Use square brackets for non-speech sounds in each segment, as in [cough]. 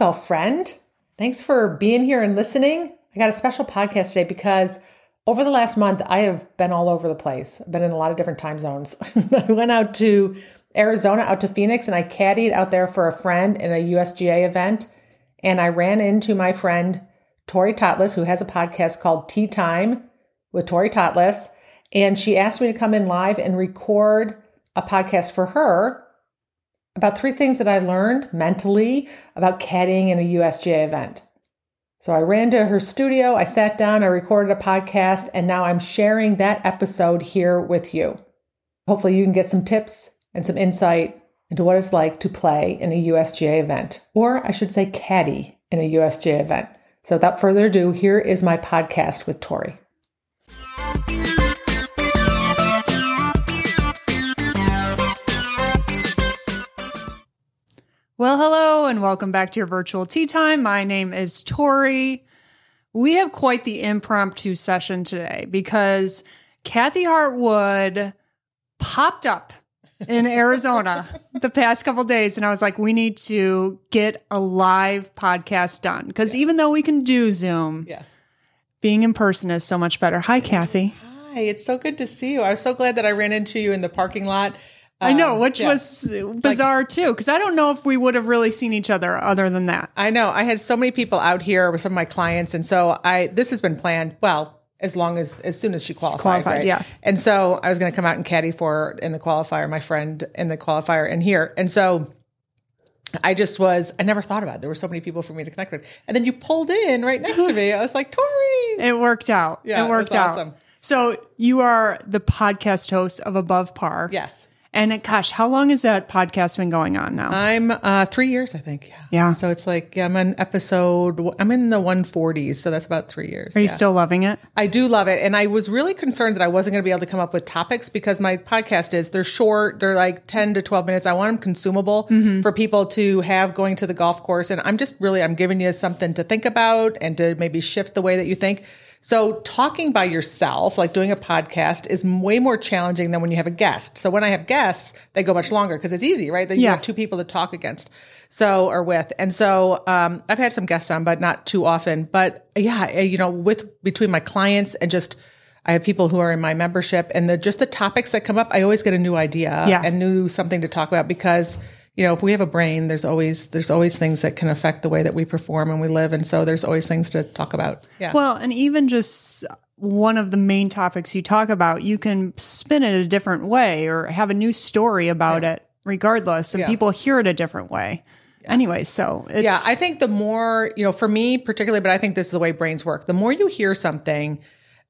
My friend. Thanks for being here and listening. I got a special podcast today because over the last month, I have been all over the place. I've been in a lot of different time zones. [laughs] I went out to Arizona, out to Phoenix, and I caddied out there for a friend in a USGA event. And I ran into my friend, Tori Totlis, who has a podcast called T-Time with Tori Totlis. And she asked me to come in live and record a podcast for her about three things that I learned mentally about caddying in a USGA event. So I ran to her studio, I sat down, I recorded a podcast, and now I'm sharing that episode here with you. Hopefully, you can get some tips and some insight into what it's like to play in a USGA event, or I should say, caddy in a USGA event. So without further ado, here is my podcast with Tori. Well, hello and welcome back to your virtual tea time. My name is Tori. We have quite the impromptu session today because Kathy Hartwood popped up in [laughs] Arizona the past couple days and I was like we need to get a live podcast done because even though we can do Zoom, Yes. being in person is so much better. Hi Kathy. Hi, it's so good to see you. I was so glad that I ran into you in the parking lot. I know, Um, which yeah. was bizarre too because I don't know if we would have really seen each other other than that. I know. I had so many people out here with some of my clients, and so I this has been planned. Well, as long as as soon as she qualified, Qualified, right? yeah. And so I was going to come out and caddy for her in the qualifier, my friend in the qualifier, and here, and so. I just was, I never thought about it. There were so many people for me to connect with. And then you pulled in right next to me. I was like, Tori. It worked out. Yeah, it it worked was out. awesome. So you are the podcast host of Above Par. Yes. And gosh, how long has that podcast been going on now? I'm uh, three years, I think. Yeah. Yeah. So it's like, yeah, I'm on episode, I'm in the 140s. So that's about three years. are you yeah. still loving it? I do love it. And I was really concerned that I wasn't going to be able to come up with topics because my podcast is, they're short, they're like 10 to 12 minutes. I want them consumable for people to have going to the golf course. And I'm just really, I'm giving you something to think about and to maybe shift the way that you think. So talking by yourself, like doing a podcast is way more challenging than when you have a guest. So when I have guests, they go much longer because it's easy, right? Then you Yeah. have two people to talk against. So, or with. And so, um, I've had some guests on, but not too often. But yeah, eh, you know, with between my clients and just, I have people who are in my membership and the, just the topics that come up, I always get a new idea Yeah. and new something to talk about because, you know, if we have a brain, there's always, there's always things that can affect the way that we perform and we live. And so there's always things to talk about. Yeah. Well, and even just one of the main topics you talk about, you can spin it a different way or have a new story about it regardless. And Yeah. people hear it a different way. Anyway, so it's, Yeah, I think the more, you know, for me particularly, but I think this is the way brains work. The more you hear something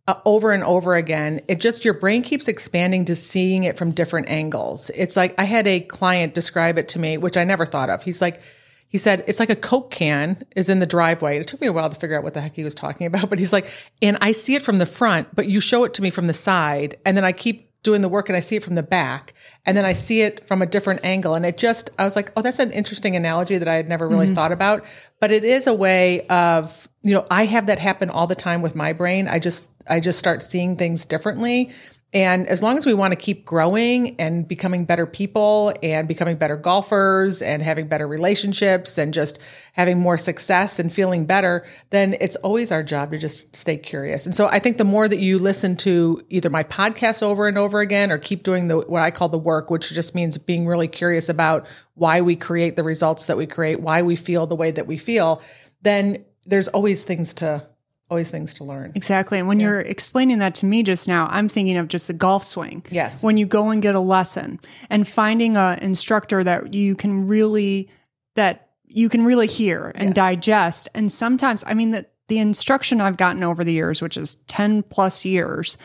uh, over and over again, it just, your brain keeps expanding to seeing it from different angles. It's like, I had a client describe it to me, which I never thought of. He's like, he said, it's like a Coke can is in the driveway. It took me a while to figure out what the heck he was talking about, [laughs] but he's like, and I see it from the front, but you show it to me from the side. And then I keep doing the work and I see it from the back and then I see it from a different angle. And it just, I was like, oh, that's an interesting analogy that I had never really thought about. But it is a way of, you know, I have that happen all the time with my brain. I just, I just start seeing things differently. And as long as we want to keep growing and becoming better people and becoming better golfers and having better relationships and just having more success and feeling better, then it's always our job to just stay curious. And so I think the more that you listen to either my podcast over and over again or keep doing the what I call the work, which just means being really curious about why we create the results that we create, why we feel the way that we feel, then there's always things to always things to learn. Exactly. And when you're explaining that to me just now, I'm thinking of just the golf swing. Yes. When you go and get a lesson and finding a instructor that you can really that you can really hear and digest. And sometimes, I mean, the, the instruction I've gotten over the years, which is 10 plus years,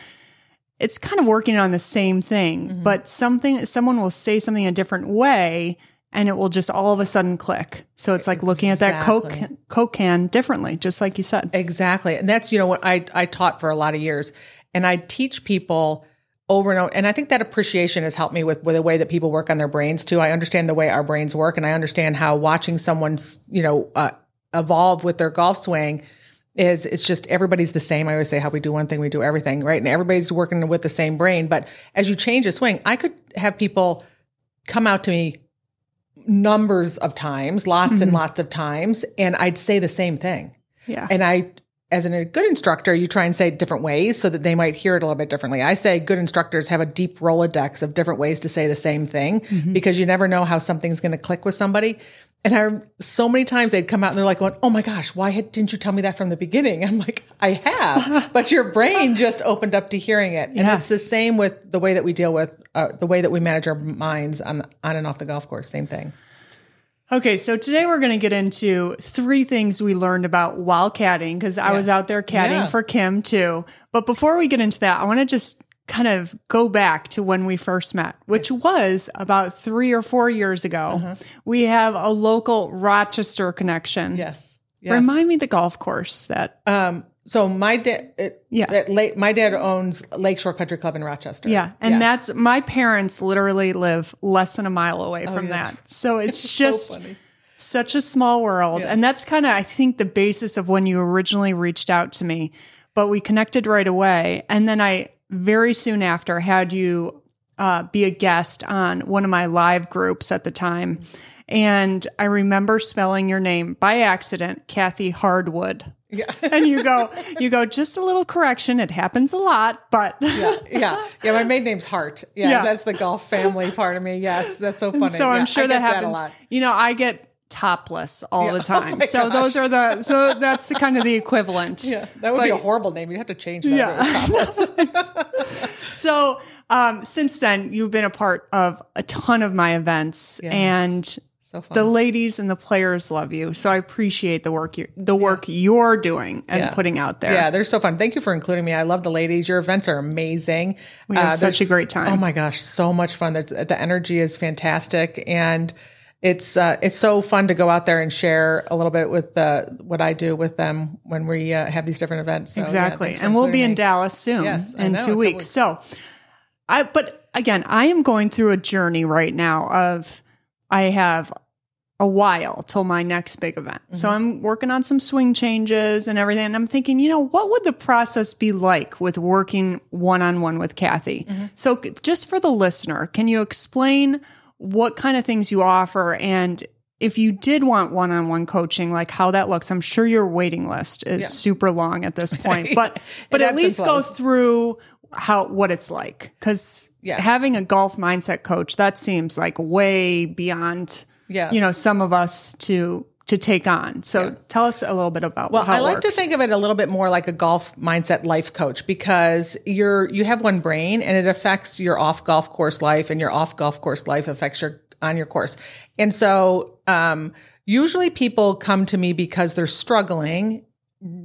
it's kind of working on the same thing, mm-hmm. but something someone will say something a different way and it will just all of a sudden click. So it's like looking at that Coke Coke can differently, just like you said. Exactly. And that's, you know, what I, I taught for a lot of years. And I teach people over and over. And I think that appreciation has helped me with, with the way that people work on their brains too. I understand the way our brains work and I understand how watching someone's, you know, uh, evolve with their golf swing is it's just everybody's the same. I always say how we do one thing, we do everything, right? And everybody's working with the same brain. But as you change a swing, I could have people come out to me numbers of times, lots and mm-hmm. lots of times, and I'd say the same thing. Yeah. And I, as a good instructor, you try and say it different ways so that they might hear it a little bit differently. I say good instructors have a deep Rolodex of different ways to say the same thing mm-hmm. because you never know how something's going to click with somebody. And I, so many times they'd come out and they're like, going, "Oh my gosh, why had, didn't you tell me that from the beginning?" [laughs] I'm like, "I have, [laughs] but your brain just opened up to hearing it." And Yeah. it's the same with the way that we deal with uh, the way that we manage our minds on on and off the golf course. Same thing. Okay, so today we're going to get into three things we learned about while caddying because I was out there caddying Yeah. for Kim too. But before we get into that, I want to just kind of go back to when we first met, which was about three or four years ago. Uh-huh. We have a local Rochester connection. Yes. yes. Remind me the golf course that. Um, so my dad, Yeah. that late, my dad owns Lakeshore Country Club in Rochester. yeah, and Yes. that's my parents literally live less than a mile away from Oh, yeah, that. So [laughs] it's, so just funny. such a small world. And that's kind of, I think, the basis of when you originally reached out to me. But we connected right away. And then I very soon after had you uh, be a guest on one of my live groups at the time. And I remember spelling your name by accident, Kathy Hardwood. Yeah. And you [laughs] go, you go, just a little correction. It happens a lot, but yeah, yeah, yeah. My maiden name's Hart. Yes, Yeah. that's the golf family part of me. Yes, that's so funny. so Yeah, I'm sure that get happens. a lot. you know, I get topless all the [laughs] Oh time. my so those are the so that's the kind of the equivalent. [laughs] Yeah, that would be a horrible name. You'd have to change that. Yeah. if it was topless. [laughs] So um, since then, you've been a part of a ton of my events, and so fun. the ladies and the players love you. So I appreciate the work you the work you're doing and Yeah. putting out there. Yeah, they're so fun. Thank you for including me. I love the ladies. Your events are amazing. We have such a great time. Oh my gosh, so much fun. There's, the energy is fantastic, and it's uh, it's so fun to go out there and share a little bit with uh, what I do with them when we uh, have these different events. So, exactly. for and we'll be in me. Dallas soon Yes, in know, two weeks. weeks. So I but again, I am going through a journey right now of I have a while till my next big event. So Mm-hmm. I'm working on some swing changes and everything. And I'm thinking, you know, what would the process be like with working one on one with Kathy? Mm-hmm. So just for the listener, can you explain what kind of things you offer and if you did want one-on-one coaching, like how that looks, I'm sure your waiting list is super long at this [laughs] point, but but at least go through how what it's like because Yeah. having a golf mindset coach that seems like way beyond Yes. you know some of us to to take on. So tell us a little bit about Well, I like to think of it a little bit more like a golf mindset life coach because you're you have one brain and it affects your off golf course life and your off golf course life affects your on your course. And so um usually people come to me because they're struggling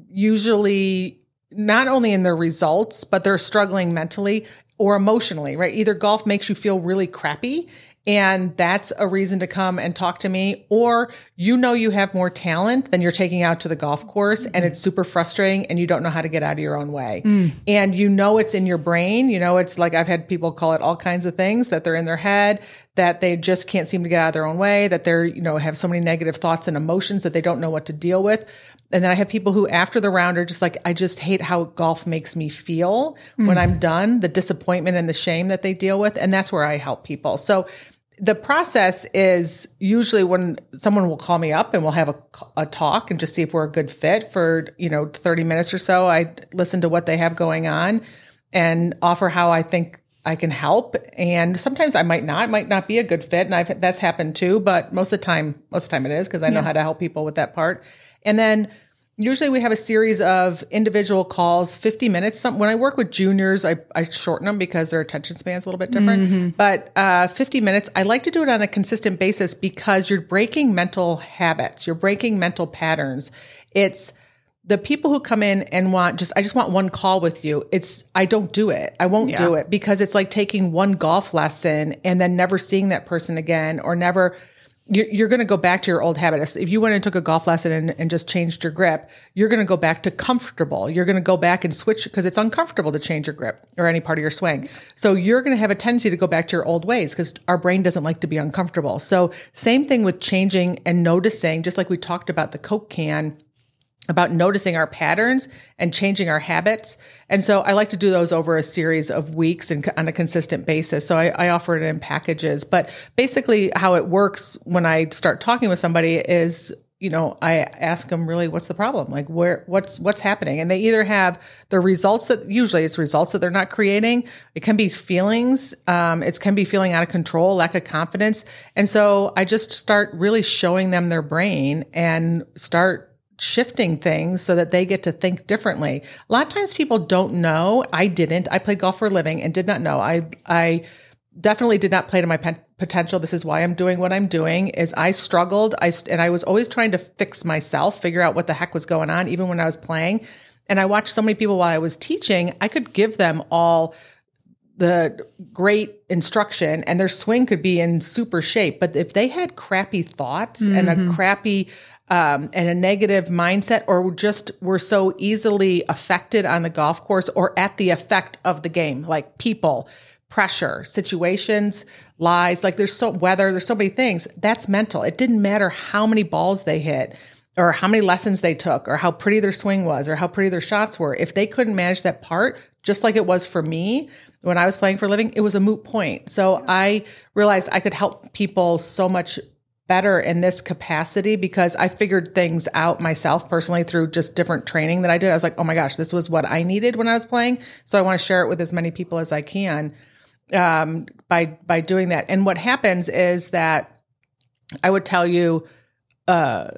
usually not only in their results, but they're struggling mentally or emotionally, right? Either golf makes you feel really crappy and that's a reason to come and talk to me, or you know you have more talent than you're taking out to the golf course and it's super frustrating and you don't know how to get out of your own way. Mm. And you know it's in your brain. You know, it's like I've had people call it all kinds of things that they're in their head, that they just can't seem to get out of their own way, that they're, you know, have so many negative thoughts and emotions that they don't know what to deal with. And then I have people who after the round are just like, I just hate how golf makes me feel mm. when I'm done, the disappointment and the shame that they deal with. And that's where I help people. So the process is usually when someone will call me up and we'll have a, a talk and just see if we're a good fit for, you know, 30 minutes or so. I listen to what they have going on and offer how I think I can help. And sometimes I might not, might not be a good fit. And I've, that's happened too, but most of the time, most of the time it is because I know how to help people with that part. And then usually we have a series of individual calls, 50 minutes. Some, when I work with juniors, I, I shorten them because their attention span's a little bit different. But uh, 50 minutes, I like to do it on a consistent basis because you're breaking mental habits, you're breaking mental patterns. It's the people who come in and want just, I just want one call with you. It's, I don't do it. I won't do it because it's like taking one golf lesson and then never seeing that person again or never you're, you're going to go back to your old habit. If you went and took a golf lesson and, and just changed your grip, you're going to go back to comfortable. You're going to go back and switch because it's uncomfortable to change your grip or any part of your swing. So you're going to have a tendency to go back to your old ways because our brain doesn't like to be uncomfortable. So same thing with changing and noticing, just like we talked about the Coke can about noticing our patterns and changing our habits. And so I like to do those over a series of weeks and on a consistent basis. So I, I, offer it in packages. But basically, how it works when I start talking with somebody is, you know, I ask them really, what's the problem? Like, where, what's, what's happening? And they either have the results that usually it's results that they're not creating. It can be feelings. Um, it can be feeling out of control, lack of confidence. And so I just start really showing them their brain and start shifting things so that they get to think differently. A lot of times people don't know. I didn't. I played golf for a living and did not know. I I definitely did not play to my potential. This is why I'm doing what I'm doing is I struggled. I and I was always trying to fix myself, figure out what the heck was going on even when I was playing. And I watched so many people while I was teaching, I could give them all the great instruction and their swing could be in super shape. But if they had crappy thoughts mm-hmm. and a mm-hmm. crappy um, and a negative mindset, or just were so easily affected on the golf course or at the effect of the game, like people, pressure, situations, lies, like there's so weather, there's so many things. That's mental. It didn't matter how many balls they hit or how many lessons they took or how pretty their swing was or how pretty their shots were. If they couldn't manage that part, just like it was for me when I was playing for a living, it was a moot point. So I realized I could help people so much better in this capacity because I figured things out myself personally through just different training that I did. I was like, oh my gosh, this was what I needed when I was playing. So I want to share it with as many people as I can um, by by doing that. And what happens is that I would tell you, uh,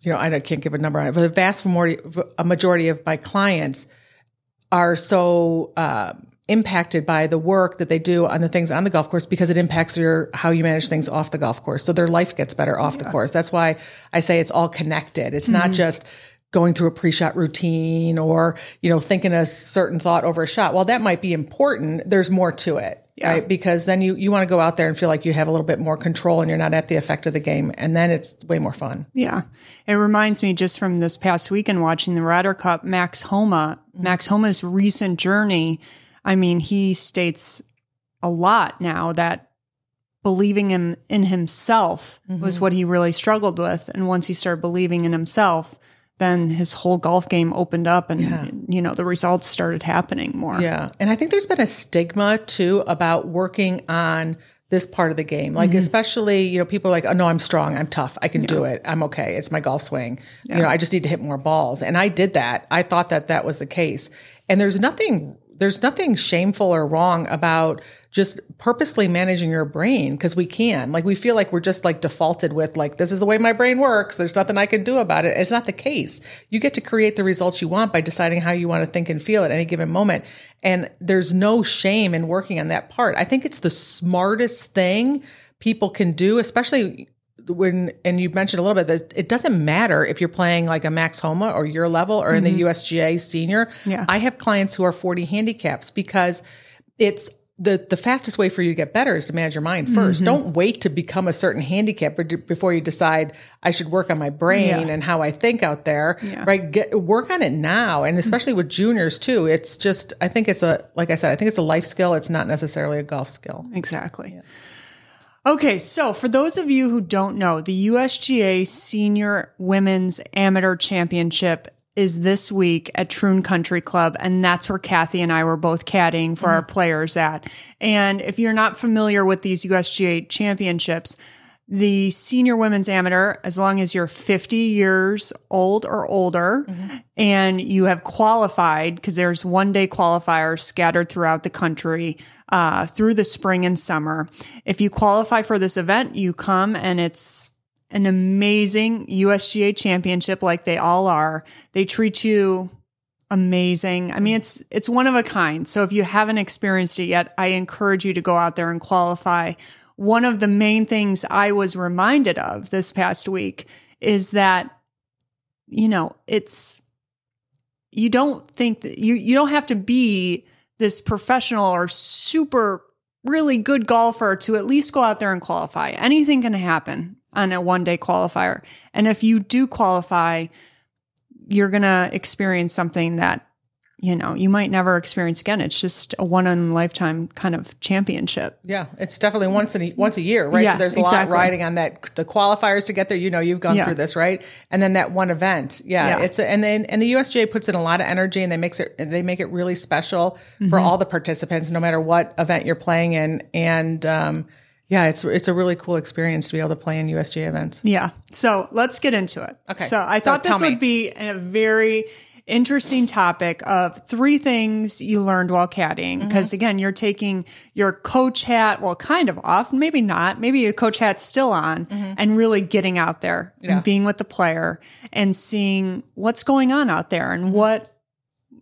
you know, I can't give a number on it, but the vast majority, a majority of my clients are so. Uh, impacted by the work that they do on the things on the golf course because it impacts your how you manage things off the golf course. So their life gets better off yeah. the course. That's why I say it's all connected. It's mm-hmm. not just going through a pre-shot routine or, you know, thinking a certain thought over a shot. While that might be important, there's more to it. Yeah. Right. Because then you, you want to go out there and feel like you have a little bit more control and you're not at the effect of the game. And then it's way more fun. Yeah. It reminds me just from this past weekend watching the Ryder Cup, Max Homa, mm-hmm. Max Homa's recent journey I mean, he states a lot now that believing in, in himself mm-hmm. was what he really struggled with. And once he started believing in himself, then his whole golf game opened up and yeah. you know the results started happening more. Yeah. And I think there's been a stigma too about working on this part of the game. Like mm-hmm. especially, you know, people are like, "Oh no, I'm strong. I'm tough. I can yeah. do it. I'm okay. It's my golf swing. Yeah. You know, I just need to hit more balls." And I did that. I thought that that was the case. And there's nothing there's nothing shameful or wrong about just purposely managing your brain because we can. Like we feel like we're just like defaulted with like this is the way my brain works. There's nothing I can do about it. It's not the case. You get to create the results you want by deciding how you want to think and feel at any given moment. And there's no shame in working on that part. I think it's the smartest thing people can do, especially when and you mentioned a little bit that it doesn't matter if you're playing like a Max Homa or your level or mm-hmm. in the mm-hmm. USGA senior. Yeah. I have clients who are 40 handicaps because it's the the fastest way for you to get better is to manage your mind 1st do mm-hmm. Don't wait to become a certain handicap before you decide I should work on my brain yeah. and how I think out there. Yeah. Right? Get work on it now, and especially with juniors too. It's just I think it's a like I said I think it's a life skill. It's not necessarily a golf skill. Exactly. Yeah. Okay, so for those of you who don't know, the USGA Senior Women's Amateur Championship is this week at Troon Country Club, and that's where Kathy and I were both caddying for mm-hmm. our players at. And if you're not familiar with these USGA championships, the senior women's amateur, as long as you're 50 years old or older mm-hmm. and you have qualified, because there's one day qualifiers scattered throughout the country uh, through the spring and summer. If you qualify for this event, you come and it's an amazing USGA championship like they all are. They treat you amazing. I mean, it's it's one of a kind. So if you haven't experienced it yet, I encourage you to go out there and qualify. One of the main things I was reminded of this past week is that you know, it's you don't think that you you don't have to be this professional or super really good golfer to at least go out there and qualify. Anything can happen on a one day qualifier. And if you do qualify, you're going to experience something that you know you might never experience again it's just a one in lifetime kind of championship Yeah, it's definitely once a once a year, right? Yeah, so there's a exactly. lot riding on that. The qualifiers to get there, you know, you've gone Yeah. through this, right? And then that one event, yeah, Yeah. it's a, and then and the USGA puts in a lot of energy and they makes it they make it really special Mm-hmm. for all the participants, no matter what event you're playing in. And um, yeah, it's it's a really cool experience to be able to play in USGA events. yeah so let's get into it Okay. so i So thought this would be a very interesting topic of three things you learned while caddying Mm-hmm. because again you're taking your coach hat well kind of off maybe not maybe your coach hat's still on and really getting out there Mm-hmm. Yeah. and being with the player and seeing what's going on out there Mm-hmm. and what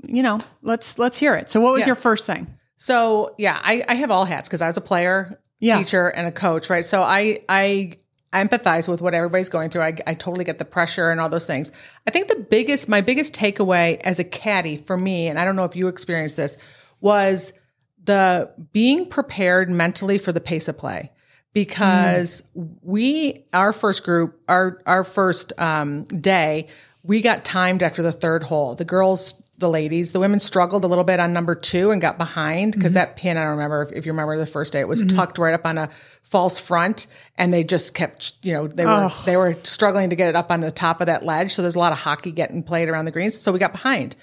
you know let's let's hear it so what was Yeah. your first thing So yeah, I, I have all hats because I was a player, Yeah. teacher, and a coach, right? So I I empathize with what everybody's going through. I, I totally get the pressure and all those things. I think the biggest, my biggest takeaway as a caddy for me, and I don't know if you experienced this, was the being prepared mentally for the pace of play. Because we, our first group, our our first um, day, we got timed after the third hole. The girls, the ladies, the women struggled a little bit on number two and got behind because that pin, I don't remember if, if you remember the first day, it was tucked right up on a false front and they just kept, you know, they were, they were struggling to get it up on the top of that ledge. So there's a lot of hockey getting played around the greens. So we got behind.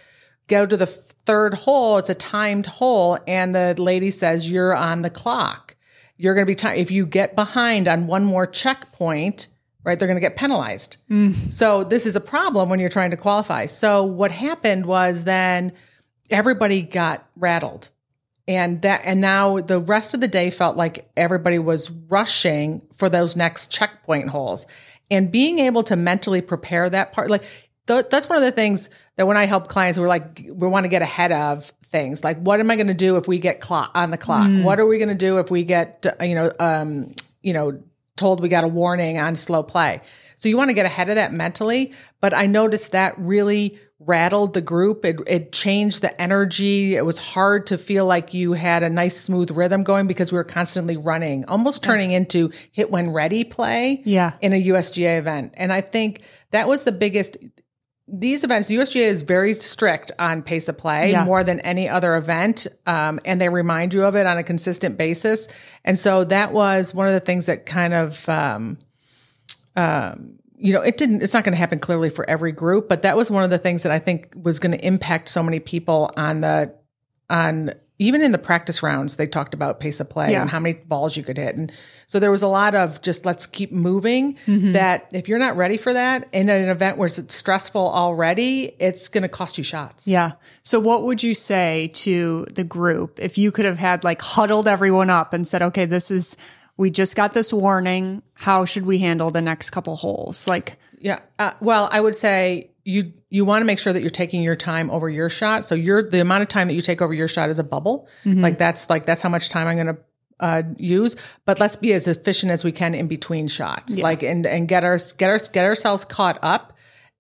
Go to the third hole. It's a timed hole. And the lady says, you're on the clock. You're going to be time. If you get behind on one more checkpoint, right, they're going to get penalized. Mm. So this is a problem when you're trying to qualify. So what happened was then everybody got rattled. And that and now the rest of the day felt like everybody was rushing for those next checkpoint holes. And being able to mentally prepare that part like th- that's one of the things that when I help clients we're like we want to get ahead of things. Like what am I going to do if we get clock on the clock? What are we going to do if we get uh, you know um you know told we got a warning on slow play. So you want to get ahead of that mentally. But I noticed that really rattled the group. It, it changed the energy. It was hard to feel like you had a nice smooth rhythm going because we were constantly running, almost turning into hit when ready play Yeah. in a USGA event. And I think that was the biggest these events, the USGA is very strict on pace of play Yeah. more than any other event. Um, and they remind you of it on a consistent basis. And so that was one of the things that kind of, um, um, you know, it didn't, it's not going to happen clearly for every group, but that was one of the things that I think was going to impact so many people on the, on even in the practice rounds, they talked about pace of play Yeah. and how many balls you could hit. And so there was a lot of just let's keep moving. Mm-hmm. That if you're not ready for that in an event where it's stressful already, it's going to cost you shots. Yeah. So what would you say to the group if you could have had like huddled everyone up and said, okay, this is, we just got this warning. How should we handle the next couple holes? Like, Yeah. Uh, well, I would say you you want to make sure that you're taking your time over your shot. So your the amount of time that you take over your shot is a bubble. Like that's like that's how much time I'm going to uh, use. But let's be as efficient as we can in between shots. Like and and get our get our get ourselves caught up.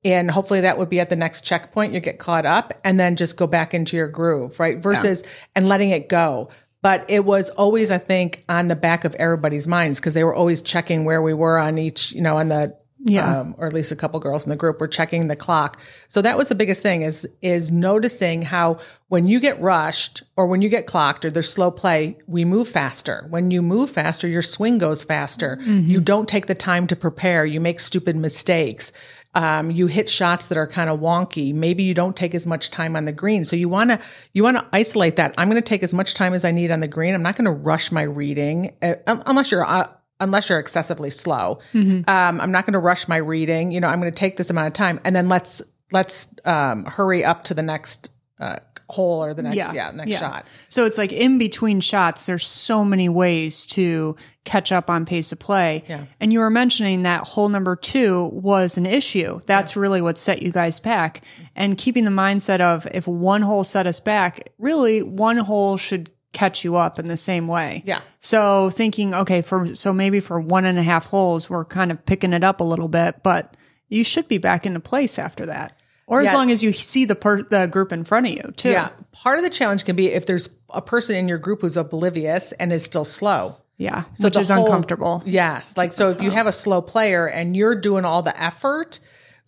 And hopefully that would be at the next checkpoint. You get caught up and then just go back into your groove, right? Versus and letting it go. But it was always, I think, on the back of everybody's minds because they were always checking where we were on each, you know, on the Yeah. um, or at least a couple girls in the group were checking the clock. So that was the biggest thing is is noticing how when you get rushed or when you get clocked or there's slow play, we move faster. When you move faster, your swing goes faster. You don't take the time to prepare. You make stupid mistakes. Um, you hit shots that are kind of wonky. Maybe you don't take as much time on the green. So you want to you want to isolate that. I'm going to take as much time as I need on the green. I'm not going to rush my reading uh, unless you're uh, unless you're excessively slow. Um, I'm not going to rush my reading. You know, I'm going to take this amount of time and then let's let's um, hurry up to the next uh, hole or the next yeah, next shot. So it's like in between shots, there's so many ways to catch up on pace of play. Yeah. And you were mentioning that hole number two was an issue. That's really what set you guys back. And keeping the mindset of if one hole set us back, really one hole should catch you up in the same way. Yeah. So thinking, okay, for so maybe for one and a half holes, we're kind of picking it up a little bit, but you should be back into place after that. Or as long as you see the per- the group in front of you too. Yeah. Part of the challenge can be if there's a person in your group who's oblivious and is still slow. Yeah. which the is whole- uncomfortable. Yes. Like, so if you have a slow player and you're doing all the effort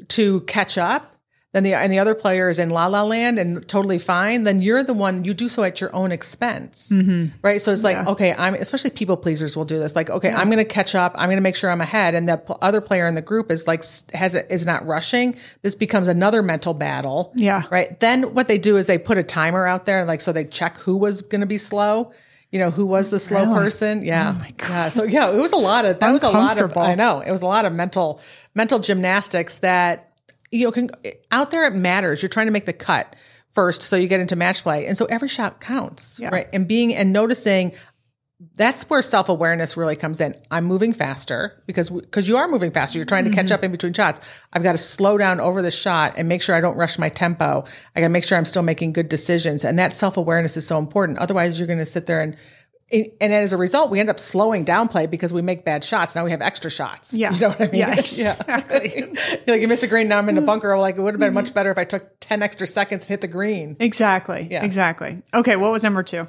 to catch up, then the and the other player is in la la land and totally fine, then you're the one you do so at your own expense, mm-hmm. right? So it's like, okay, I'm especially people pleasers will do this. Like, okay, I'm going to catch up. I'm going to make sure I'm ahead, and the p- other player in the group is like has it is not rushing. This becomes another mental battle. Yeah. Right. Then what they do is they put a timer out there, like so they check who was going to be slow. You know who was the slow person? Yeah, oh yeah. So yeah, it was a lot of that was a lot of I know it was a lot of mental mental gymnastics that you know can out there it matters. You're trying to make the cut first, so you get into match play, and so every shot counts, right? And being and noticing that's where self awareness really comes in. I'm moving faster because because you are moving faster. You're trying to catch mm-hmm. up in between shots. I've got to slow down over the shot and make sure I don't rush my tempo. I got to make sure I'm still making good decisions, and that self awareness is so important. Otherwise, you're going to sit there and and as a result, we end up slowing down play because we make bad shots. Now we have extra shots. Yeah. you know what I mean. Yeah, [laughs] exactly. [laughs] like you miss a green. Now I'm in the mm. bunker. Like it would have been much mm-hmm. better if I took ten extra seconds to hit the green. Exactly. Yeah. Exactly. Okay. What was number two?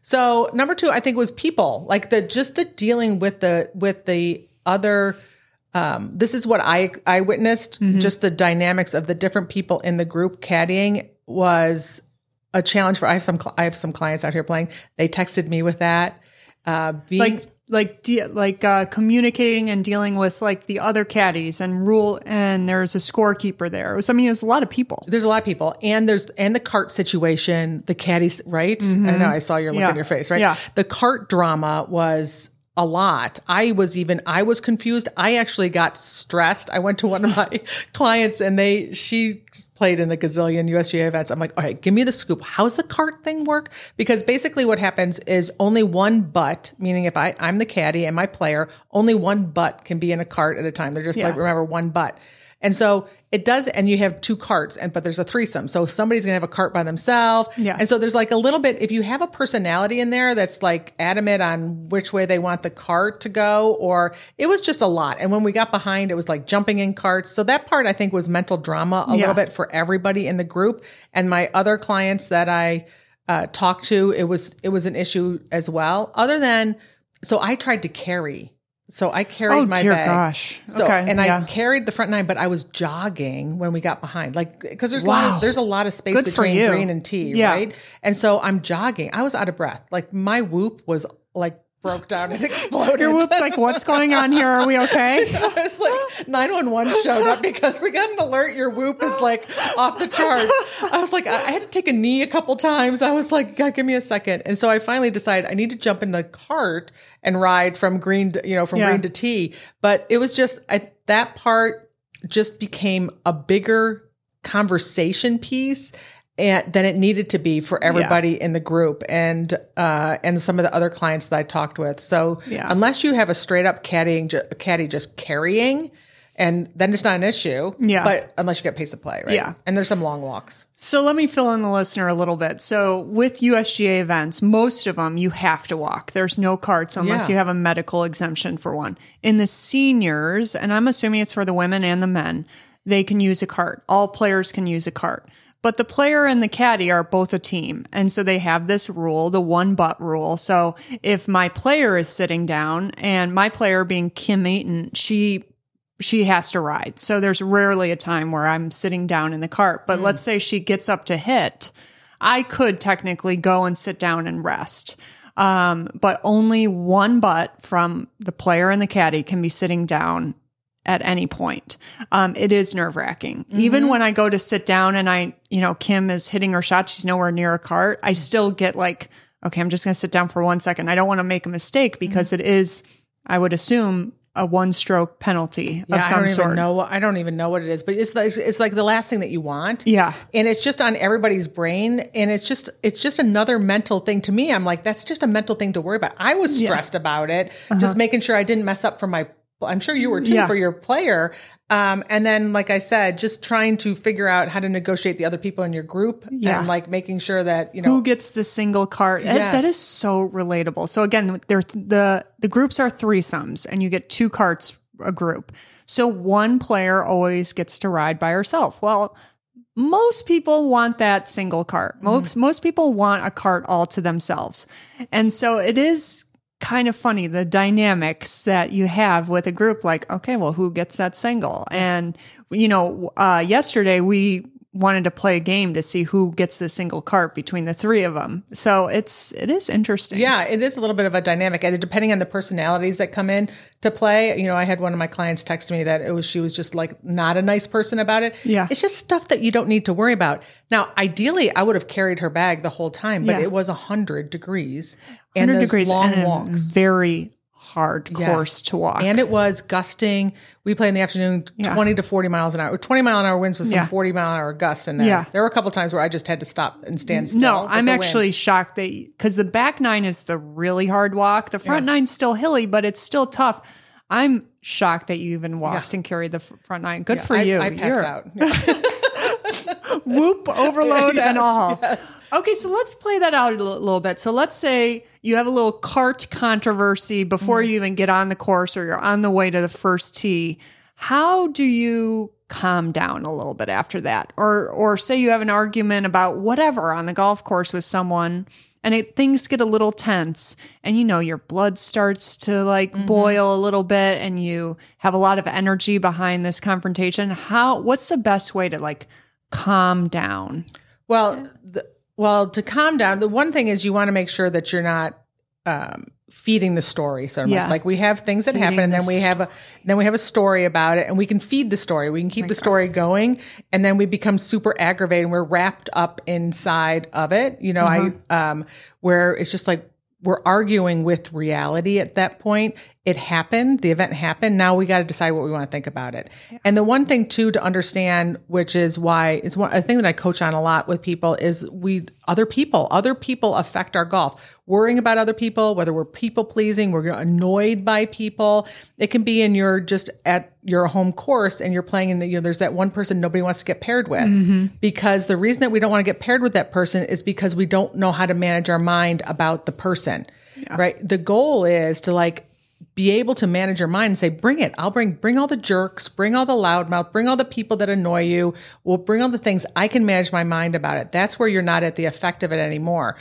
So number two, I think was people like the just the dealing with the with the other. Um, this is what I I witnessed. Mm-hmm. Just the dynamics of the different people in the group caddying was a challenge for. I have some I have some clients out here playing. They texted me with that. Uh, being, Like, like, de- like uh, communicating and dealing with like the other caddies and rule, and there's a scorekeeper there. It was, I mean, there's a lot of people. there's a lot of people, and there's and the cart situation, the caddies, right? I know I saw your look Yeah. in your face, right? Yeah. The cart drama was a lot. I was even I was confused. I actually got stressed. I went to one of my [laughs] clients and they she played in a gazillion USGA events. I'm like, all right, give me the scoop. How's the cart thing work? Because basically what happens is only one butt, meaning if I, I'm the caddy and my player, only one butt can be in a cart at a time. They're just like, remember, one butt. And so it does, and you have two carts, and but there's a threesome. So somebody's gonna have a cart by themselves. Yeah. And so there's like a little bit, if you have a personality in there that's like adamant on which way they want the cart to go, or it was just a lot. And when we got behind, it was like jumping in carts. So that part I think was mental drama a Yeah. little bit for everybody in the group. And my other clients that I uh, talked to, it was it was an issue as well. Other than so I tried to carry. So I carried Oh, my dear bag. gosh. So Okay, and yeah. I carried the front nine, but I was jogging when we got behind, like because there's a lot of, there's a lot of space Good between green and tee, Yeah. right? And so I'm jogging. I was out of breath. Like my whoop was like broke down and [laughs] exploded. Your whoop's like, what's going on here? Are we okay? [laughs] It's like 911 showed up because we got an alert. Your whoop is like off the charts. I was like, I I had to take a knee a couple times. I was like, God, give me a second. And so I finally decided I need to jump in the cart and ride from green, to, you know, from Yeah. green to tee. But it was just I, that part just became a bigger conversation piece and than it needed to be for everybody in the group and uh and some of the other clients that I talked with. So Yeah. unless you have a straight up caddying caddy just carrying and then it's not an issue. Yeah. But unless you get pace of play, right? Yeah. And there's some long walks. So let me fill in the listener a little bit. So with USGA events, most of them you have to walk. There's no carts unless Yeah. you have a medical exemption for one. In the seniors, and I'm assuming it's for the women and the men, they can use a cart. All players can use a cart. But the player and the caddy are both a team. And so they have this rule, the one butt rule. So if my player is sitting down and my player being Kim Eaton, she she has to ride. So there's rarely a time where I'm sitting down in the cart. But let's say she gets up to hit, I could technically go and sit down and rest. Um, but only one butt from the player and the caddy can be sitting down at any point. Um, it is nerve wracking. Even mm-hmm. when I go to sit down and I, you know, Kim is hitting her shot, she's nowhere near a cart. I mm-hmm. still get like, okay, I'm just going to sit down for one second. I don't want to make a mistake because mm-hmm. it is, I would assume, a one stroke penalty of I some don't sort. even know. I don't even know what it is, but it's like it's like the last thing that you want. Yeah. and it's just on everybody's brain, and it's just it's just another mental thing to me. I'm like, that's just a mental thing to worry about. I was stressed about it, just uh-huh. making sure I didn't mess up for my. I'm sure you were too. Yeah. for your player. Um, and then, like I said, just trying to figure out how to negotiate the other people in your group, Yeah. and like making sure that you know Who gets the single cart? That- Yes. that is so relatable. So again, they're, the the groups are threesomes, and you get two carts a group. So one player always gets to ride by herself. Well, most people want that single cart. Most most people want a cart all to themselves. And so it is kind of funny the dynamics that you have with a group like okay, well who gets that single? And you know, uh yesterday we wanted to play a game to see who gets the single cart between the three of them. So it's it is interesting. Yeah, it is a little bit of a dynamic, and depending on the personalities that come in to play. You know, I had one of my clients text me that it was she was just like not a nice person about it. Yeah. it's just stuff that you don't need to worry about. Now, ideally, I would have carried her bag the whole time, but Yeah. it was hundred degrees and 100 those degrees long and walks. very hard Yes. course to walk. And it was gusting. We played in the afternoon, Yeah. 20 to 40 miles an hour. 20 mile an hour winds with some Yeah. 40 mile an hour gusts in there. Yeah. There were a couple times where I just had to stop and stand still. no, I'm the wind. actually shocked that because the back nine is the really hard walk. The front nine's still hilly, but it's still tough. I'm shocked that you even walked and carried the front nine. Good for I, you. I passed You're- out. [laughs] Whoop [laughs] overload and all. yes. Okay, so let's play that out a little, little bit. So let's say you have a little cart controversy before Mm-hmm. you even get on the course or you're on the way to the first tee. How do you calm down a little bit after that? Or or say you have an argument about whatever on the golf course with someone and it, things get a little tense and you know your blood starts to like Mm-hmm. boil a little bit and you have a lot of energy behind this confrontation. How what's the best way to like calm down? Well, the, well, to calm down, the one thing is you want to make sure that you're not um, feeding the story so much. Yeah. Like we have things that happen, Feeding and then the we have a then we have a story about it, and we can feed the story. We can keep the story going, and then we become super aggravated, and we're wrapped up inside of it. You know, I um, where it's just like we're arguing with reality at that point. It happened, the event happened. Now we got to decide what we want to think about it. And the one thing too to understand, which is why it's one a thing that I coach on a lot with people is we other people, other people affect our golf. Worrying about other people, whether we're people pleasing, we're annoyed by people. It can be in your just at your home course and you're playing in the, you know, there's that one person nobody wants to get paired with mm-hmm. because the reason that we don't want to get paired with that person is because we don't know how to manage our mind about the person. Right. The goal is to like be able to manage your mind and say, bring it. I'll bring, bring all the jerks, bring all the loudmouth, bring all the people that annoy you. We'll bring all the things I can manage my mind about it. That's where you're not at the effect of it anymore.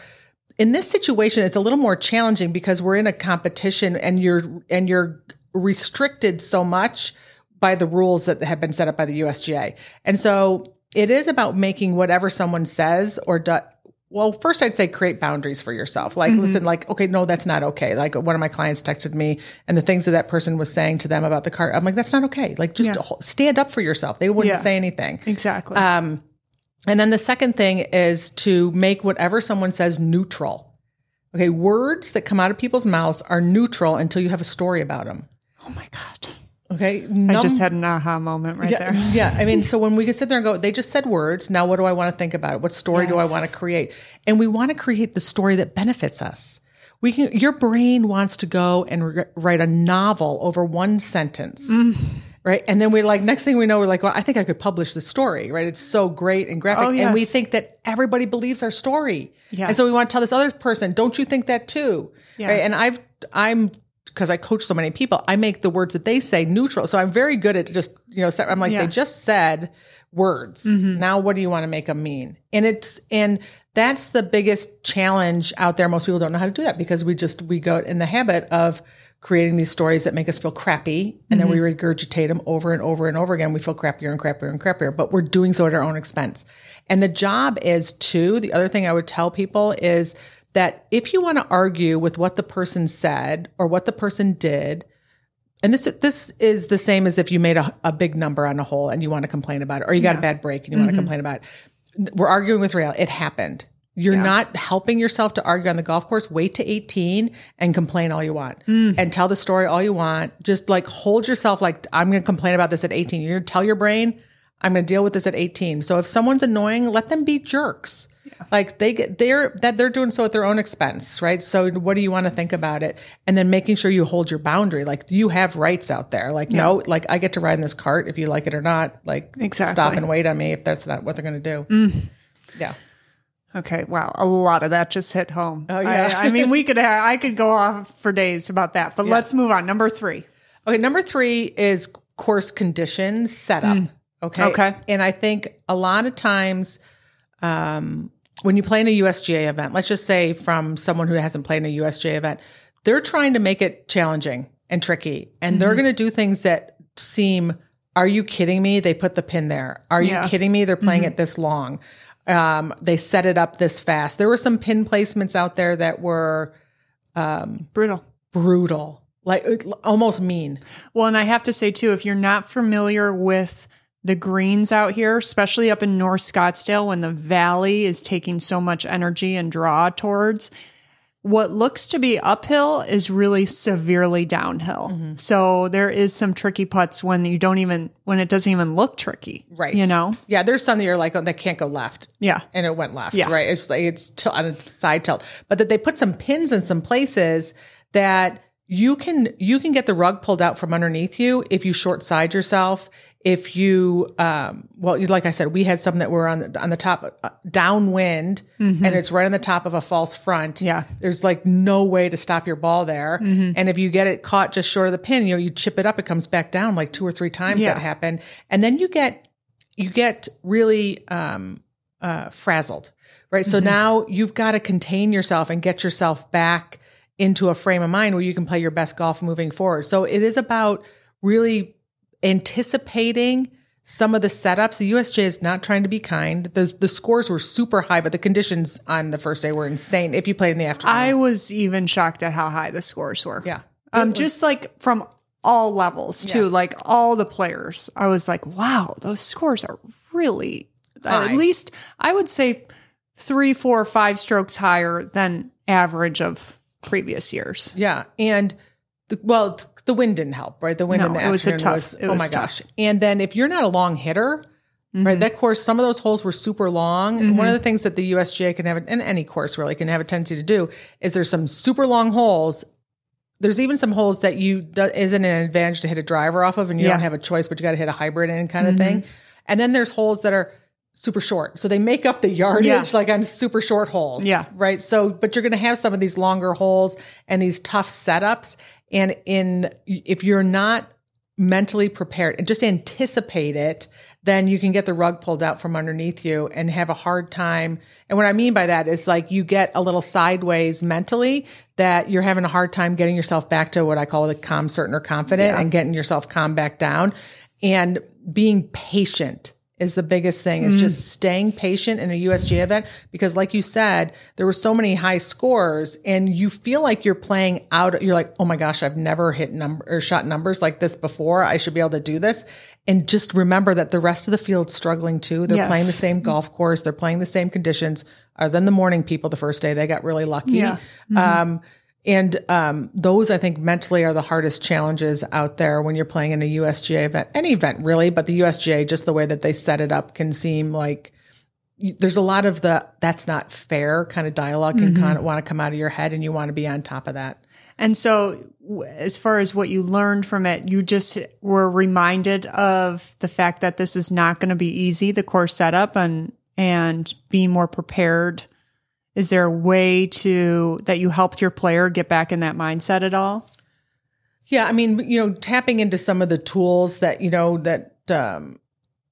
In this situation, it's a little more challenging because we're in a competition and you're, and you're restricted so much by the rules that have been set up by the USGA. And so it is about making whatever someone says or does. Well, first I'd say create boundaries for yourself. Like, mm-hmm. listen, like, okay, no, that's not okay. Like one of my clients texted me and the things that that person was saying to them about the car, I'm like, that's not okay. Like just ho- stand up for yourself. They wouldn't Yeah. say anything. Exactly. Um, and then the second thing is to make whatever someone says neutral. Okay. Words that come out of people's mouths are neutral until you have a story about them. oh my god. Okay. I just had an aha moment right Yeah, there. yeah. I mean, [laughs] so when we can sit there and go, they just said words. Now, what do I want to think about it? What story do I want to create? And we want to create the story that benefits us. We can. Your brain wants to go and re- write a novel over one sentence, Mm. right? And then we're like, next thing we know, we're like, well, I think I could publish this story, right? It's so great and graphic, Oh, and we think that everybody believes our story, Yeah. and so we want to tell this other person, don't you think that too? Yeah. Right? And I've, I'm because I coach so many people, I make the words that they say neutral. So I'm very good at just, you know, I'm like, Yeah. they just said words. Mm-hmm. Now what do you want to make them mean? And it's, and that's the biggest challenge out there. Most people don't know how to do that because we just, we go in the habit of creating these stories that make us feel crappy and then we mm-hmm. regurgitate them over and over and over again. We feel crappier and crappier and crappier, but we're doing so at our own expense. And the job is to, the other thing I would tell people is that if you want to argue with what the person said or what the person did, and this this is the same as if you made a, a big number on a hole and you want to complain about it, or you got a bad break and you want to mm-hmm. complain about it. We're arguing with reality. It happened. You're not helping yourself to argue on the golf course. Wait to 18 and complain all you want mm. and tell the story all you want. Just like hold yourself like, I'm going to complain about this at 18. You're going to tell your brain, I'm going to deal with this at 18. So if someone's annoying, let them be jerks. Like they get they're that they're doing so at their own expense, right? So what do you want to think about it? And then making sure you hold your boundary. Like you have rights out there. Like no, like I get to ride in this cart if you like it or not. Like Exactly. stop and wait on me if that's not what they're going to do. Yeah. Okay, wow, a lot of that just hit home. Oh yeah. I, I mean, we could ha- I could go off for days about that, but let's move on. Number three. Okay, number three is course conditions setup. Okay. Okay. And I think a lot of times, um, when you play in a USGA event, let's just say from someone who hasn't played in a USGA event, they're trying to make it challenging and tricky. And they're Mm-hmm. going to do things that seem, are you kidding me? They put the pin there. Are you Yeah. Mm-hmm. kidding me? They're playing it this long. Um, they set it up this fast. There were some pin placements out there that were Brutal. brutal, like almost mean. Well, and I have to say too, if you're not familiar with the greens out here, especially up in North Scottsdale, when the valley is taking so much energy and draw towards, what looks to be uphill is really severely downhill. Mm-hmm. So there is some tricky putts when you don't even when it doesn't even look tricky, Right. You know, Yeah. There's some that you're like, oh, that can't go left. yeah, and it went left. Yeah. Right. It's like it's til- on a side tilt, but that they put some pins in some places that you can you can get the rug pulled out from underneath you if you short side yourself. If you, um, well, you- like I said, we had some that were on the, on the top uh, downwind, and it's right on the top of a false front. Mm-hmm. Yeah. there's like no way to stop your ball there. Mm-hmm. And if you get it caught just short of the pin, you know, you chip it up, it comes back down like two or three times. Yeah. That happened and then you get you get really um, uh, frazzled, right? So now you've got to contain yourself and get yourself back into a frame of mind where you can play your best golf moving forward. So it is about really anticipating some of the setups. The USGA is not trying to be kind. The the scores were super high, but the conditions on the first day were insane. If you played in the afternoon, I was even shocked at how high the scores were. yeah, Um, just like from all levels too, Yes. like all the players. I was like, wow, those scores are really High. at least I would say three, four, five strokes higher than average of previous years. Yeah, and the, well, the wind didn't help, right? The wind No, in the it was a tough- it oh my tough. gosh! And then if you're not a long hitter, Mm-hmm. right? That course, some of those holes were super long. And one of the things that the USGA can have, and any course really can have a tendency to do, is there's some super long holes. There's even some holes that you do, isn't an advantage to hit a driver off of, and you Yeah. Mm-hmm. don't have a choice, but you got to hit a hybrid in kind of thing. And then there's holes that are super short, so they make up the yardage Yeah. like on super short holes. Yeah. right. So, but you're going to have some of these longer holes and these tough setups, and in if you're not mentally prepared and just anticipate it, then you can get the rug pulled out from underneath you and have a hard time. And what I mean by that is like you get a little sideways mentally that you're having a hard time getting yourself back to what I call the calm, certain, or confident and getting yourself calm back down and being patient is the biggest thing. Is mm. just staying patient in a USG event because like you said there were so many high scores and you feel like you're playing out you're like oh my gosh I've never hit number or shot numbers like this before. I should be able to do this. And just remember that the rest of the field's struggling too. They're Yes. playing the same mm-hmm. golf course. They're playing the same conditions other than the morning people the first day. They got really lucky. Yeah. Mm-hmm. um, and um, those, I think, mentally are the hardest challenges out there when you're playing in a USGA event, any event really, but the USGA, just the way that they set it up, can seem like there's a lot of the that's not fair kind of dialogue can kind of want to come out of your head, and you want to be on top of that. And so, as far as what you learned from it, you just were reminded of the fact that this is not going to be easy, the course setup, and and being more prepared. Is there a way to that you helped your player get back in that mindset at all? Yeah, I mean, you know, tapping into some of the tools that you know that um,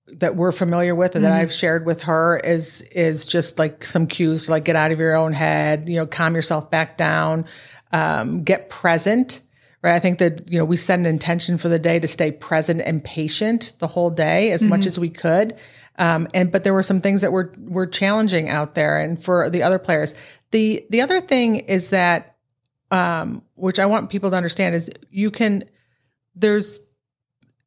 that we're familiar with and that I've shared with her is is just like some cues, like get out of your own head, you know, calm yourself back down, um, get present. Right. I think that you know we set an intention for the day to stay present and patient the whole day as much as we could. Um, and but there were some things that were were challenging out there, and for the other players, the the other thing is that um, which I want people to understand is you can, there's,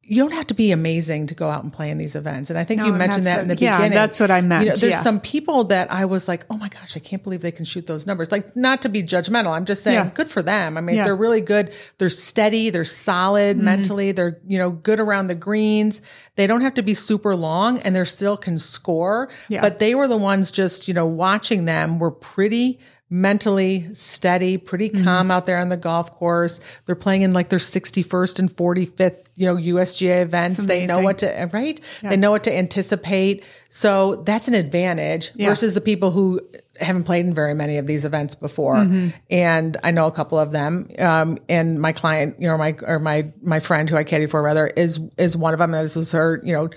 you don't have to be amazing to go out and play in these events. And I think No, you mentioned that in the yeah, beginning. that's what I meant, You know, there's yeah. some people that I was like, oh my gosh, I can't believe they can shoot those numbers. Like, not to be judgmental. I'm just saying Yeah. good for them. I mean, Yeah. they're really good. They're steady. They're solid Mm-hmm. mentally. They're, you know, good around the greens. They don't have to be super long and they're still can score. But they were the ones just, you know, watching them were pretty mentally steady, pretty Mm-hmm. calm out there on the golf course. They're playing in like their 61st and 45th, you know, USGA events. They know what to, right? They know what to anticipate. So that's an advantage versus the people who haven't played in very many of these events before. Mm-hmm. And I know a couple of them. Um, and my client, you know, my, or my, my friend who I caddy for rather is, is one of them. And this was her, you know,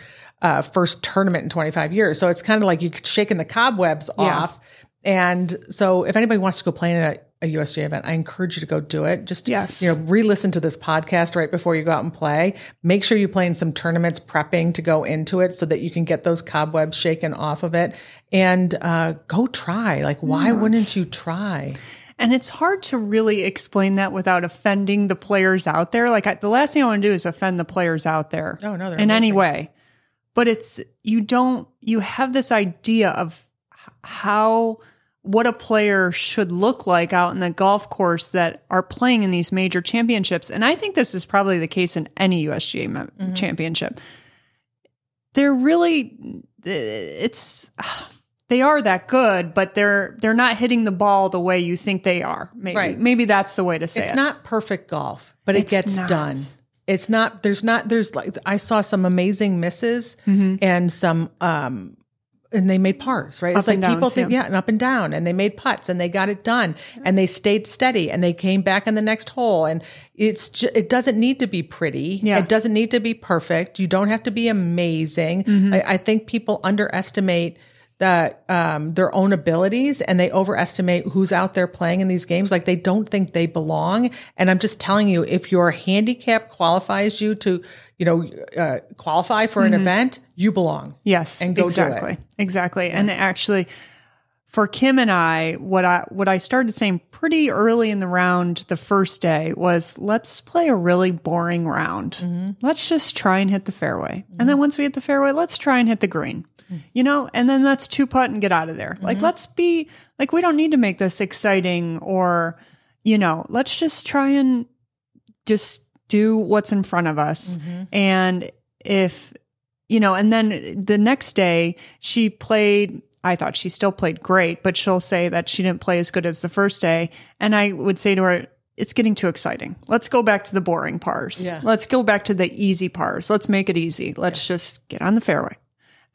uh, first tournament in 25 years. So it's kind of like you're shaking the cobwebs off. And so if anybody wants to go play in a, a USGA event, I encourage you to go do it. Just Yes. you know, re-listen to this podcast right before you go out and play. Make sure you play in some tournaments prepping to go into it so that you can get those cobwebs shaken off of it. And uh, go try. Like, why wouldn't you try? And it's hard to really explain that without offending the players out there. Like I, the last thing I want to do is offend the players out there. Oh, no, in any way. But it's you don't you have this idea of how what a player should look like out in the golf course that are playing in these major championships. And I think this is probably the case in any USGA Mm-hmm. championship. They're really it's they are that good, but they're they're not hitting the ball the way you think they are. Maybe Right. maybe that's the way to say It's it. not perfect golf, but it gets not. done. It's not, there's not, there's like, I saw some amazing misses Mm-hmm. and some, um, and they made pars, right? It's Up like and people think, yeah. yeah, and up and down, and they made putts and they got it done and they stayed steady and they came back in the next hole. And it's, ju- it doesn't need to be pretty. Yeah. It doesn't need to be perfect. You don't have to be amazing. Mm-hmm. I, I think people underestimate that um, their own abilities and they overestimate who's out there playing in these games. Like they don't think they belong. And I'm just telling you, if your handicap qualifies you to, you know, uh, qualify for an event, you belong. Yes, and go do it. exactly, exactly. And actually, for Kim and I, what I what I started saying pretty early in the round, the first day was, let's play a really boring round. Mm-hmm. Let's just try and hit the fairway, and then once we hit the fairway, let's try and hit the green. You know, and then let's two putt and get out of there. Like, Mm-hmm. let's be like, we don't need to make this exciting or, you know, let's just try and just do what's in front of us. And if, you know, and then the next day she played, I thought she still played great, but she'll say that she didn't play as good as the first day. And I would say to her, it's getting too exciting. Let's go back to the boring pars. Yeah. Let's go back to the easy pars. Let's make it easy. Let's just get on the fairway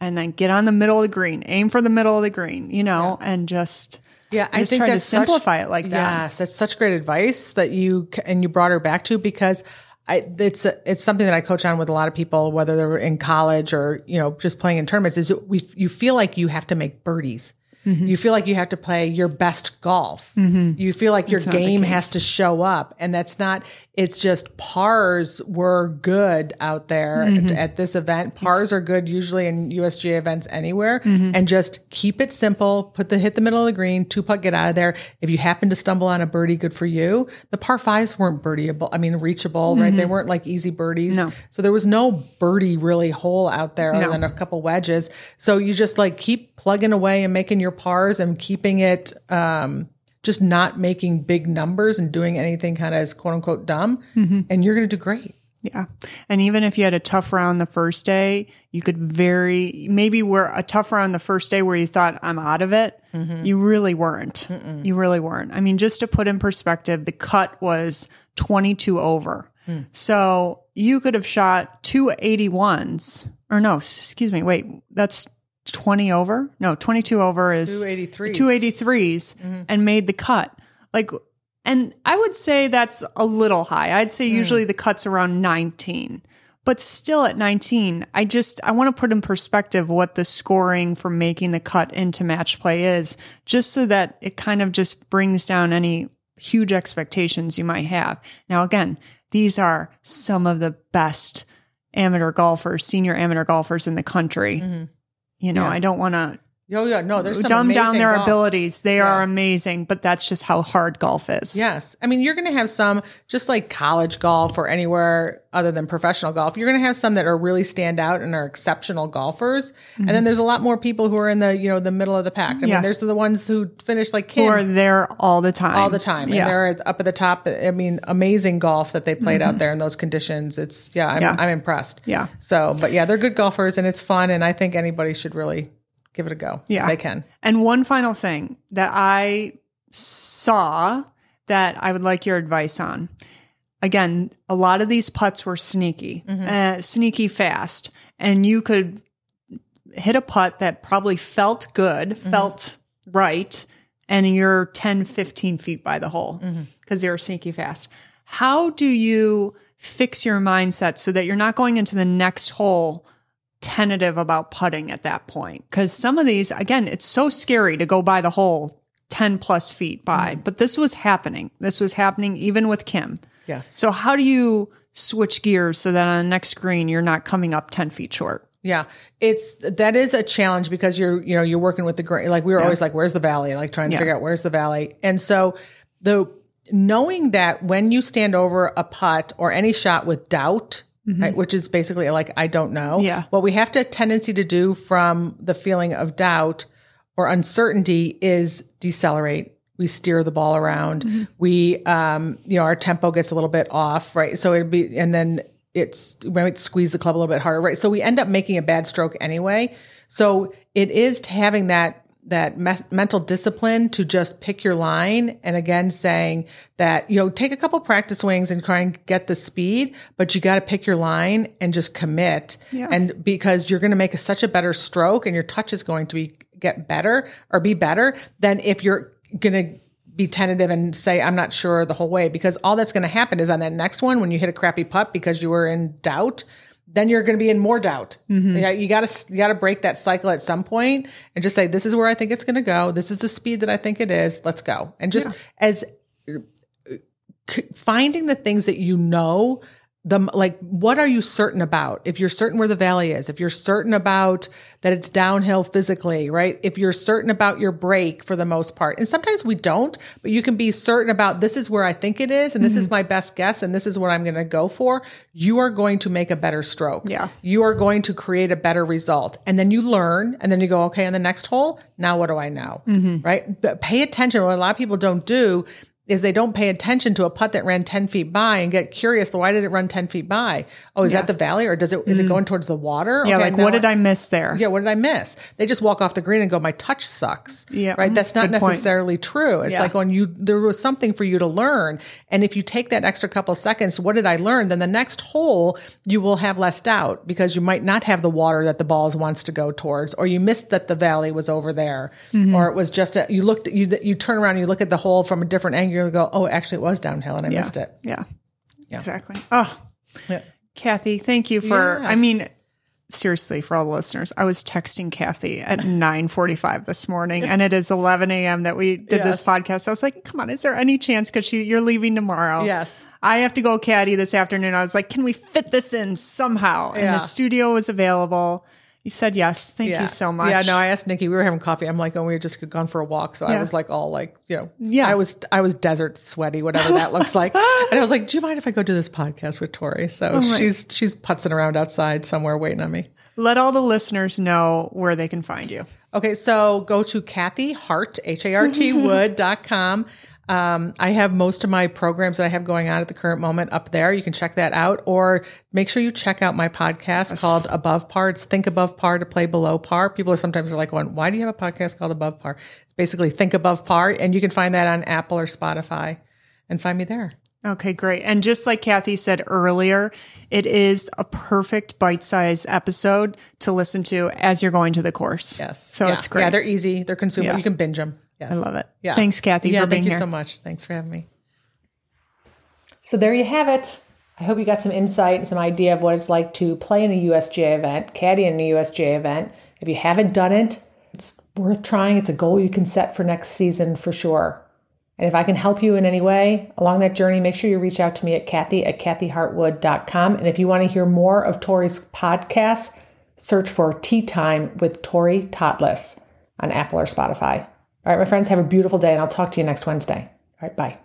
and then get on the middle of the green, aim for the middle of the green, you know, and just, Yeah, I just think try to that's such- simplify it like that. Yes, that's such great advice that you and you brought her back to because I it's it's something that I coach on with a lot of people, whether they're in college or you know just playing in tournaments. Is we you feel like you have to make birdies. Mm-hmm. You feel like you have to play your best golf. You feel like your game has to show up, and that's not. It's just pars were good out there Mm-hmm. at this event. Pars are good usually in USGA events anywhere, Mm-hmm. and just keep it simple. Put the hit the middle of the green, two putt, get out of there. If you happen to stumble on a birdie, good for you. The par fives weren't birdieable. I mean, reachable, right? They weren't like easy birdies. Mm-hmm. No. So there was no birdie really hole out there other than a couple wedges. So you just like keep plugging away and making your pars and keeping it, um, just not making big numbers and doing anything kind of as quote unquote dumb. Mm-hmm. And you're going to do great. Yeah. And even if you had a tough round the first day, you could very, maybe were a tough round the first day where you thought, I'm out of it. You really weren't. You really weren't. I mean, just to put in perspective, the cut was 22 over. So you could have shot two 81s, or no, excuse me, wait, that's 20 over? No, 22 over is 283s. 283s mm-hmm. and made the cut. Like, and I would say that's a little high. I'd say mm. usually the cut's around 19. But still at 19, I just I want to put in perspective what the scoring for making the cut into match play is, just so that it kind of just brings down any huge expectations you might have. Now again, these are some of the best amateur golfers, senior amateur golfers in the country. Mm-hmm. You know, Yeah. I don't want to Oh yeah, no, there's some dumb down their golf. abilities. They are amazing, but that's just how hard golf is. Yes. I mean, you're going to have some, just like college golf or anywhere other than professional golf, you're going to have some that are really stand out and are exceptional golfers. And then there's a lot more people who are in the, you know, the middle of the pack. I mean, Yeah. there's the ones who finish like Kim Who are there all the time. all the time. Yeah. And they're up at the top. I mean, amazing golf that they played out there in those conditions. It's, yeah, I'm, Mm-hmm. Yeah. I'm impressed. Yeah. So, but yeah, they're good golfers and it's fun. And I think anybody should really give it a go. Yeah. They can. And one final thing that I saw that I would like your advice on. Again, a lot of these putts were sneaky, mm-hmm. uh, sneaky fast, and you could hit a putt that probably felt good, mm-hmm. felt right, and you're 10, 15 feet by the hole mm-hmm. because they were sneaky fast. How do you fix your mindset so that you're not going into the next hole tentative about putting at that point? Because some of these, again, it's so scary to go by the hole 10 plus feet by, Mm-hmm. but this was happening. This was happening even with Kim. Yes. So, how do you switch gears so that on the next green, you're not coming up 10 feet short? Yeah, it's that is a challenge because you're you know you're working with the grain. Like we were always like, where's the valley? Like trying to Yeah. figure out where's the valley. And so the knowing that when you stand over a putt or any shot with doubt, right, which is basically like I don't know. Mm-hmm. Yeah. What we have to tendency to do from the feeling of doubt or uncertainty is decelerate. We steer the ball around. Mm-hmm. We, um, you know, our tempo gets a little bit off, right? So it'd be, and then it's we might squeeze the club a little bit harder, right? So we end up making a bad stroke anyway. So it is to having that that mes- mental discipline to just pick your line and again saying that you know take a couple practice swings and try and get the speed but you got to pick your line and just commit Yeah. and because you're going to make a, such a better stroke and your touch is going to be get better or be better than if you're going to be tentative and say I'm not sure the whole way because all that's going to happen is on that next one when you hit a crappy putt because you were in doubt then you're going to be in more doubt. Mm-hmm. Yeah, you got to you got to break that cycle at some point and just say this is where I think it's going to go. This is the speed that I think it is. Let's go. And just as uh, finding the things that you know the like what are you certain about? If you're certain where the valley is if you're certain about that it's downhill physically right? If you're certain about your break for the most part and sometimes we don't but you can be certain about this is where i think it is and this is mm-hmm. my best guess and this is what i'm going to go for you are going to make a better stroke. Yeah. you are going to create a better result. And then you learn and then you go okay on the next hole now what do i know? Mm-hmm. Right? But pay attention what a lot of people don't do is they don't pay attention to a putt that ran 10 feet by and get curious why did it run 10 feet by oh is that the valley or does it is it going towards the water Yeah, Okay, like what did I miss there? yeah, what did I miss? They just walk off the green and go, my touch sucks. Yeah, Right. That's not good point. necessarily true. It's Yeah. like when you, there was something for you to learn. And if you take that extra couple seconds, what did I learn? Then the next hole, you will have less doubt because you might not have the water that the balls wants to go towards, or you missed that the valley was over there, Mm-hmm. or it was just, a, you looked, you, you turn around and you look at the hole from a different angle and go, oh, actually it was downhill and I yeah. missed it. Yeah. Exactly. Oh, Yeah. Kathy, thank you for. I mean, seriously, for all the listeners, I was texting Kathy at [laughs] nine forty-five this morning, and it is eleven a.m. that we did this Yes. podcast. I was like, "Come on, is there any chance? Because you're leaving tomorrow." Yes. I have to go caddy this afternoon. I was like, "Can we fit this in somehow?" And the studio was available. You said yes. Thank Yeah. you so much. Yeah, no, I asked Nikki. We were having coffee. I'm like, oh, we had just gone for a walk, so I was like, all like, you know, Yeah. I was, I was desert sweaty, whatever that looks like. [laughs] And I was like, do you mind if I go do this podcast with Tori? So Oh she's she's putzing around outside somewhere waiting on me. Let all the listeners know where they can find you. Okay, so go to Kathy Hart, H A R T [laughs] Wood.com. Um, I have most of my programs that I have going on at the current moment up there. You can check that out, or make sure you check out my podcast called Above Par. It's Think Above Par to Play Below Par. People are sometimes are like, going, "Why do you have a podcast called Above Par?" It's basically Think Above Par, and you can find that on Apple or Spotify, and find me there. Okay, great. And just like Kathy said earlier, it is a perfect bite size episode to listen to as you're going to the course. Yes, So Yeah. it's great. Yeah, they're easy. They're consumable. Yeah. You can binge them. Yes, I love it. Yeah. Thanks, Kathy, Yeah, for being thank you here. so much. Thanks for having me. So there you have it. I hope you got some insight and some idea of what it's like to play in a USGA event, caddy in a USGA event. If you haven't done it, it's worth trying. It's a goal you can set for next season for sure. And if I can help you in any way along that journey, make sure you reach out to me at Kathy at KathyHartwood.com. And if you want to hear more of Tori's podcasts, search for T-Time with Tori Totlis on Apple or Spotify. All right, my friends, have a beautiful day, and I'll talk to you next Wednesday. All right, bye.